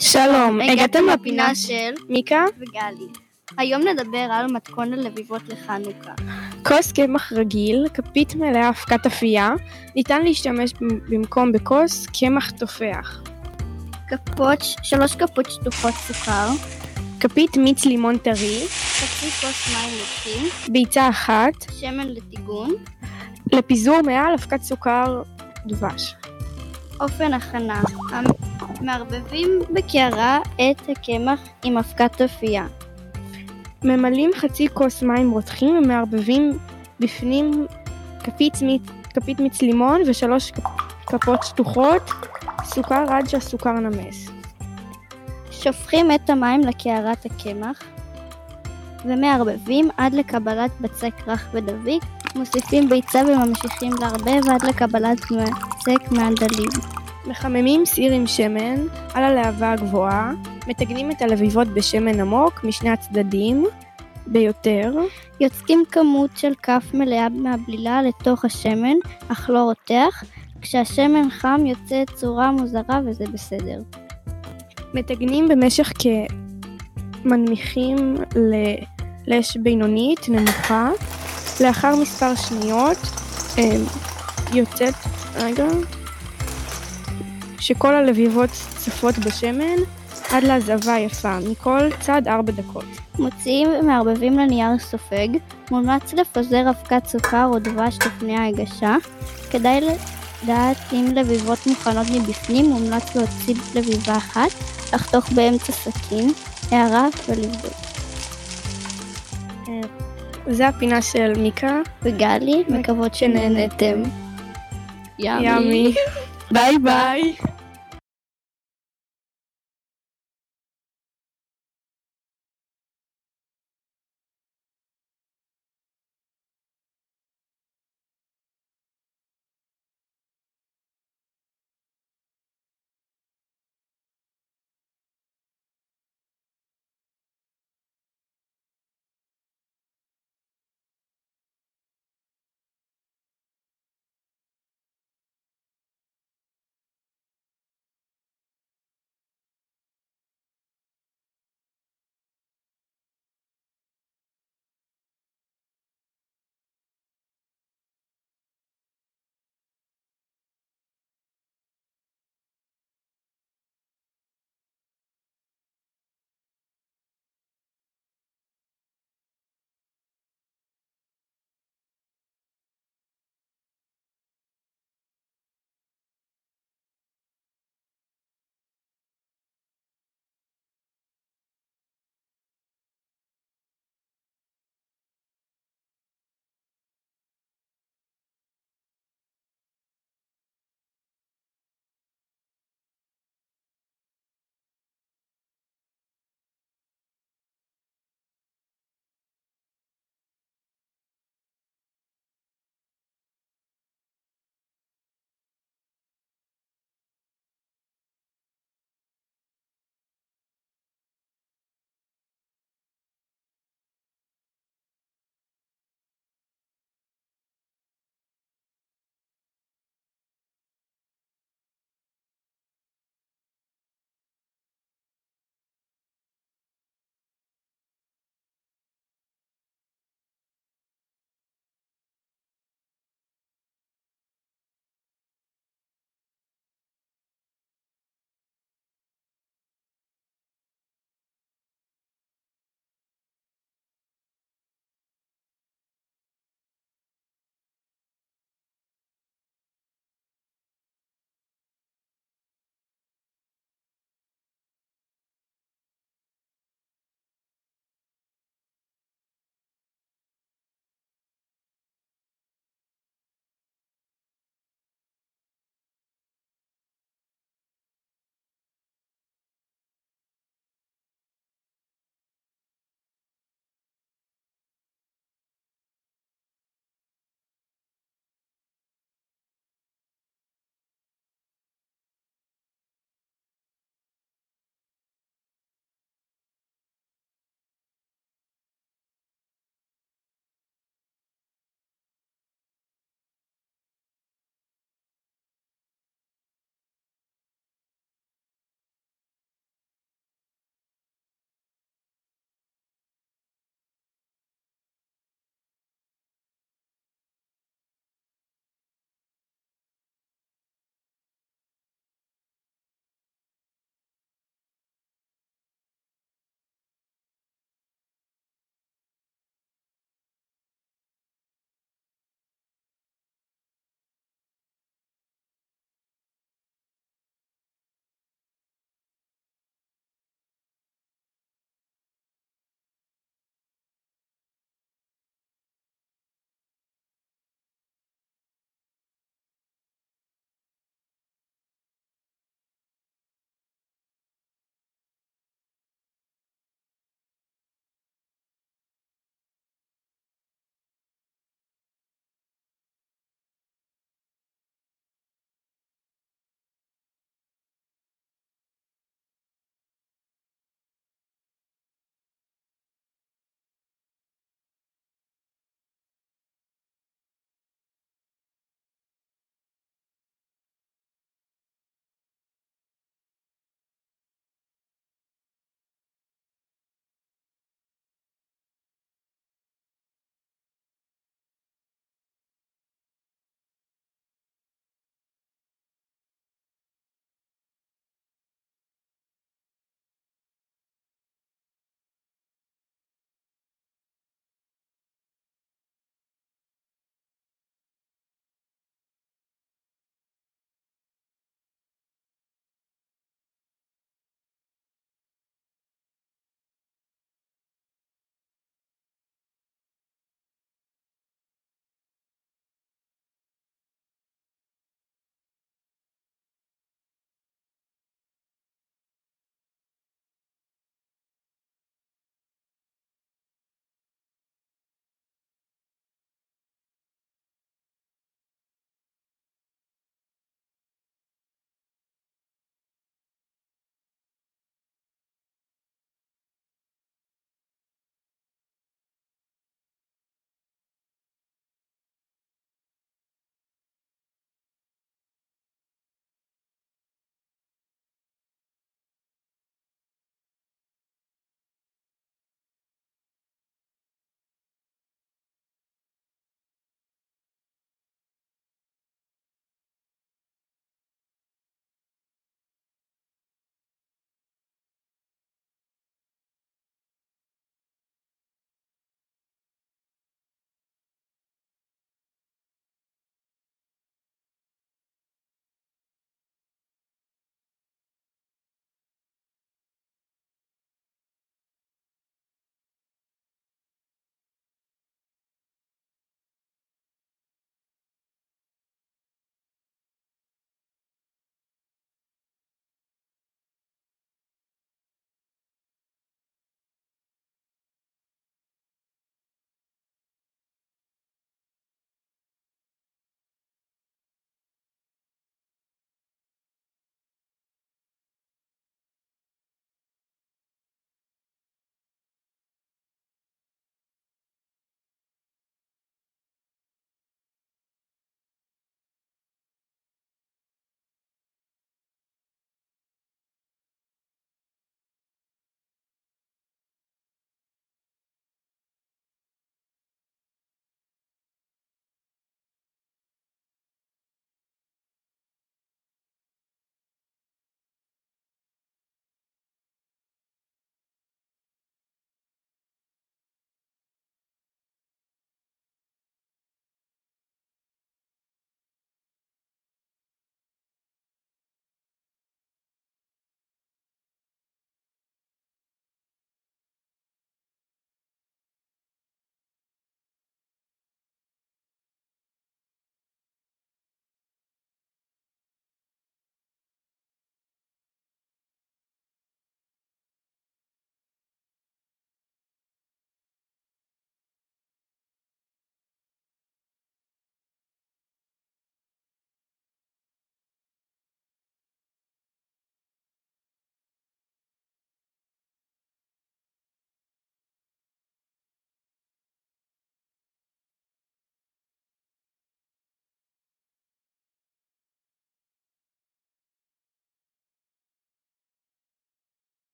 שלום, הגעתם לפינה של מיקה וגלי. היום נדבר על מתכון ללביבות לחנוכה. כוס קמח רגיל, כפית מלאה אבקת אפייה, ניתן להשתמש במקום בכוס קמח תופח. כפות, שלוש כפות שטוחות סוכר, כפית מיץ לימון טרי, חצי כוס מים מותחים, ביצה אחת, שמן לטיגון, לפיזור מעל אבקת סוכר דבש. אופן הכנה מערבבים בקערה את הקמח עם אבקת אפייה. ממלאים חצי כוס מים רותחים ומערבבים בפנים כפית כפית מיץ לימון ושלוש כפות שטוחות סוכר עד שהסוכר נמס. שופכים את המים לקערת הקמח ומערבבים עד לקבלת בצק רך ודביק, מוסיפים ביצה וממשיכים לערבב עד לקבלת בצק מעדלים. מחממים סיר עם שמן על הלהבה הגבוהה, מתגנים את הלביבות בשמן עמוק משני הצדדים ביותר. יוצקים כמות של כף מלאה מהבלילה לתוך השמן, אך לא רותח. כשהשמן חם יוצא צורה מוזרה וזה בסדר. מטגנים במשך כמנמיכים לאש בינונית נמוכה. לאחר מספר שניות אה, יוצאת, רגע, שכל הלביבות צפות בשמן עד להזבה יפה, מכל צד 4 דקות. מוציאים ומערבבים לנייר סופג, מומלץ לפזר אבקת סוכר או דבש לפני ההגשה. כדאי לדעת אם לביבות מוכנות מבפנים, מומלץ להוציא לביבה אחת, לחתוך באמצע סכין, הערה ולבדוק. זה הפינה של מיקה וגלי, מקוות שנהנתם. ימי. ביי ביי.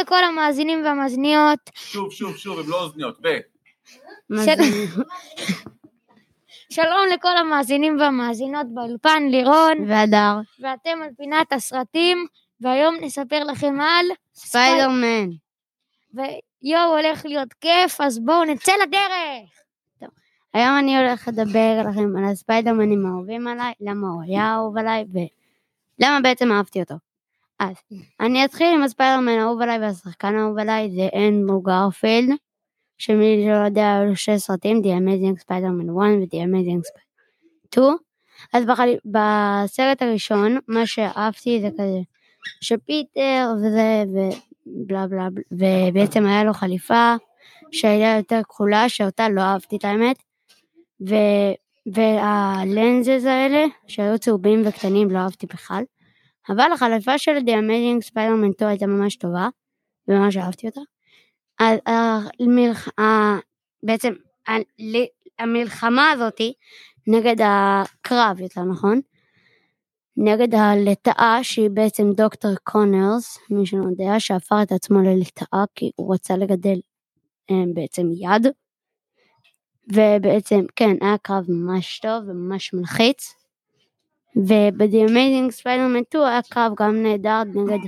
לכל המאזינים והמאזיניות. שוב, שוב, שוב, הם לא אוזניות. זה? שלום לכל המאזינים והמאזינות באולפן, לירון, והדר. ואתם על פינת הסרטים, והיום נספר לכם על ספיידרמן. ויואו, הולך להיות כיף, אז בואו נצא לדרך! היום אני הולך לדבר לכם על הספיידרמנים האהובים עליי, למה הוא היה אהוב עליי ולמה בעצם אהבתי אותו. אז אני אתחיל עם הספיידרמן האהוב עליי והשחקן האהוב עליי זה אנדרו גרפילד, שמי שלא יודע היו שני סרטים, The Amazing Spider-Man 1 ו-The Amazing Spider-Man 2. אז בחל... בסרט הראשון מה שאהבתי זה כזה שפיטר וזה ובלה בלה בלה ובעצם היה לו חליפה שהייתה יותר כחולה שאותה לא אהבתי את האמת. ו... והלנזז האלה שהיו צהובים וקטנים לא אהבתי בכלל. אבל החליפה של The Amazing Spider-Man 2 הייתה ממש טובה וממש אהבתי אותה. המלח... ה... בעצם ה... המלחמה הזאתי נגד הקרב יותר נכון נגד הלטאה שהיא בעצם דוקטור קונרס מי שלא יודע שהפך את עצמו ללטאה כי הוא רצה לגדל אה, בעצם יד ובעצם כן היה קרב ממש טוב וממש מלחיץ וב-The Amazing Spider-Man 2 היה קרב גם נהדר נגד,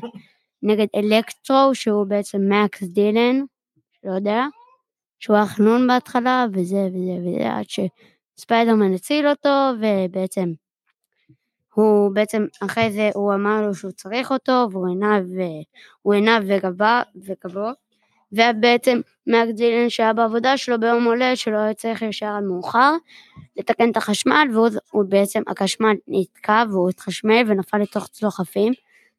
נגד אלקטרו שהוא בעצם מקס דילן לא יודע שהוא היה חנון בהתחלה וזה וזה וזה עד שספיידרמן הציל אותו ובעצם הוא בעצם אחרי זה הוא אמר לו שהוא צריך אותו והוא עיניו הוא עיניו וגבו ובעצם מקס דילן שהיה בעבודה שלו ביום הולדת שלו היה צריך להישאר עד מאוחר לתקן את החשמל והוא הוא בעצם החשמל נתקע והוא התחשמל ונפל לתוך צלוחפים.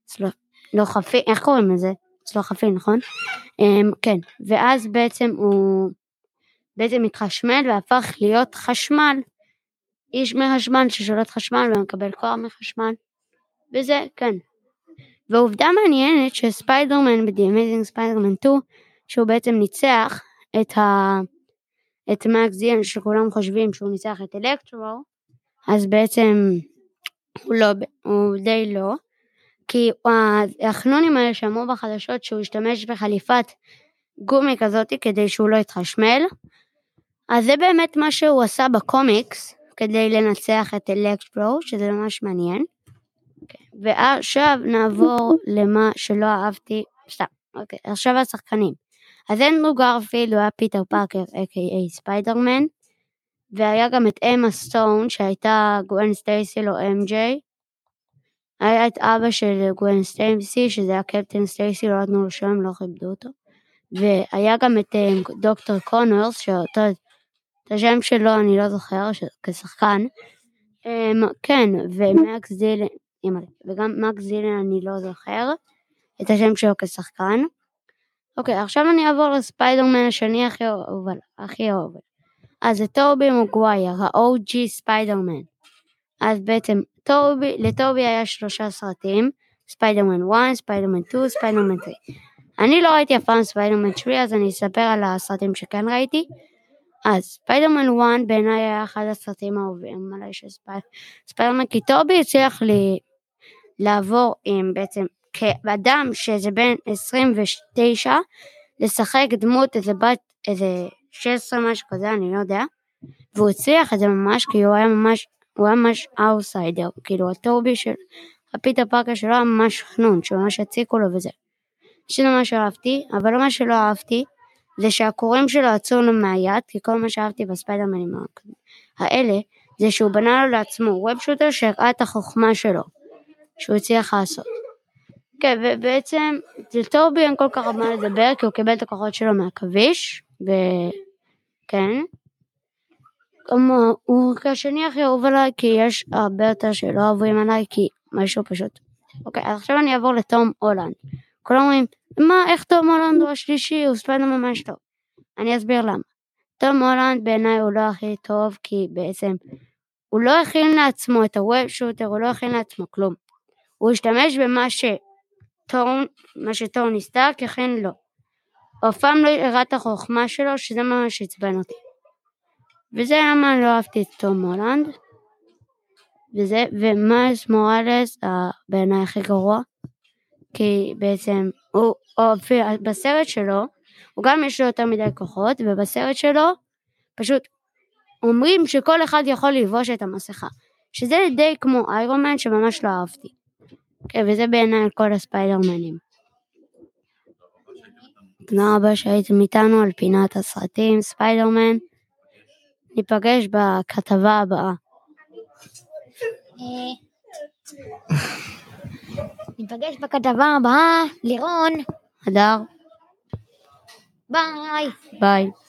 צלו, לא איך קוראים לזה? צלוחפים נכון? um, כן. ואז בעצם הוא בעצם התחשמל והפך להיות חשמל. איש מחשמל ששולט חשמל ומקבל כוח מחשמל. וזה כן. ועובדה מעניינת שספיידרמן Amazing Spider-Man 2 שהוא בעצם ניצח את ה... את מקס דילן שכולם חושבים שהוא ניצח את אלקטרו אז בעצם הוא לא, הוא די לא. כי החנונים האלה שאמרו בחדשות שהוא השתמש בחליפת גומי כזאת כדי שהוא לא יתחשמל אז זה באמת מה שהוא עשה בקומיקס כדי לנצח את אלקטרו שזה ממש מעניין. ועכשיו נעבור למה שלא אהבתי סתם אוקיי עכשיו השחקנים אז אנדרו גרפילד הוא היה פיטר פארקר a.k.a ספיידרמן והיה גם את אמה סטון שהייתה גווין סטייסי או אם.ג'יי היה את אבא של גווין סטייסי שזה היה קפטן סטייסי לא נתנו לו שם לא כיבדו אותו. והיה גם את um, דוקטור קונרס שאותו את השם שלו אני לא זוכר. כשחקן. um, כן ומקס דילן וגם מקס דילן אני לא זוכר את השם שלו כשחקן אוקיי, עכשיו אני אעבור לספיידרמן השני הכי אהוב, הכי אהוב. אז זה טובי מוגווייר, ה-OG ספיידרמן. אז בעצם טובי, לטובי היה שלושה סרטים, ספיידרמן 1, ספיידרמן 2, ספיידרמן 3. אני לא ראיתי אף פעם ספיידרמן 3, אז אני אספר על הסרטים שכן ראיתי. אז ספיידרמן 1 בעיניי היה אחד הסרטים האהובים עליי של ספיידרמן, כי טובי הצליח לי לעבור עם בעצם כאדם שזה בן 29 לשחק דמות איזה בת איזה 16 משהו כזה אני לא יודע והוא הצליח את זה ממש כי הוא היה ממש הוא היה ממש אאוסיידר כאילו הטובי של הפיטר פארקר שלו היה ממש חנון שממש הציקו לו וזה. שזה מה שאהבתי אבל מה שלא אהבתי זה שהקורים שלו יצאו לו מהיד כי כל מה שאהבתי בספיידרמנים האלה זה שהוא בנה לו לעצמו ווב שוטר שהראה את החוכמה שלו שהוא הצליח לעשות. כן, ובעצם לטובי אין כל כך מה לדבר, כי הוא קיבל את הכוחות שלו מהעכביש, וכן. גם הוא השני הכי אהוב עליי, כי יש הרבה יותר שלא אוהבים עליי, כי משהו פשוט. אוקיי, אז עכשיו אני אעבור לתום הולנד. כולם אומרים, מה, איך תום הולנד הוא השלישי, הוא ספיידר ממש טוב. אני אסביר למה. תום הולנד בעיניי הוא לא הכי טוב, כי בעצם הוא לא הכין לעצמו את הווב שוטר, הוא לא הכין לעצמו כלום. הוא השתמש במה ש... תור, מה שתור ניסתה, ככן לא. הוא אף פעם לא הראה את החוכמה שלו, שזה מה שעצבן אותי. וזה למה לא אהבתי את תום הולנד. וזה, ומאייס מוראלס, בעיניי הכי גרוע. כי בעצם הוא, או בסרט שלו, הוא גם יש לו יותר מדי כוחות, ובסרט שלו פשוט אומרים שכל אחד יכול ללבוש את המסכה. שזה די כמו איירון מן שממש לא אהבתי. וזה בעיניי על כל הספיידרמנים. תודה רבה שהייתם איתנו על פינת הסרטים, ספיידרמן. ניפגש בכתבה הבאה. אה, ניפגש בכתבה הבאה, לירון, הדר, ביי. ביי.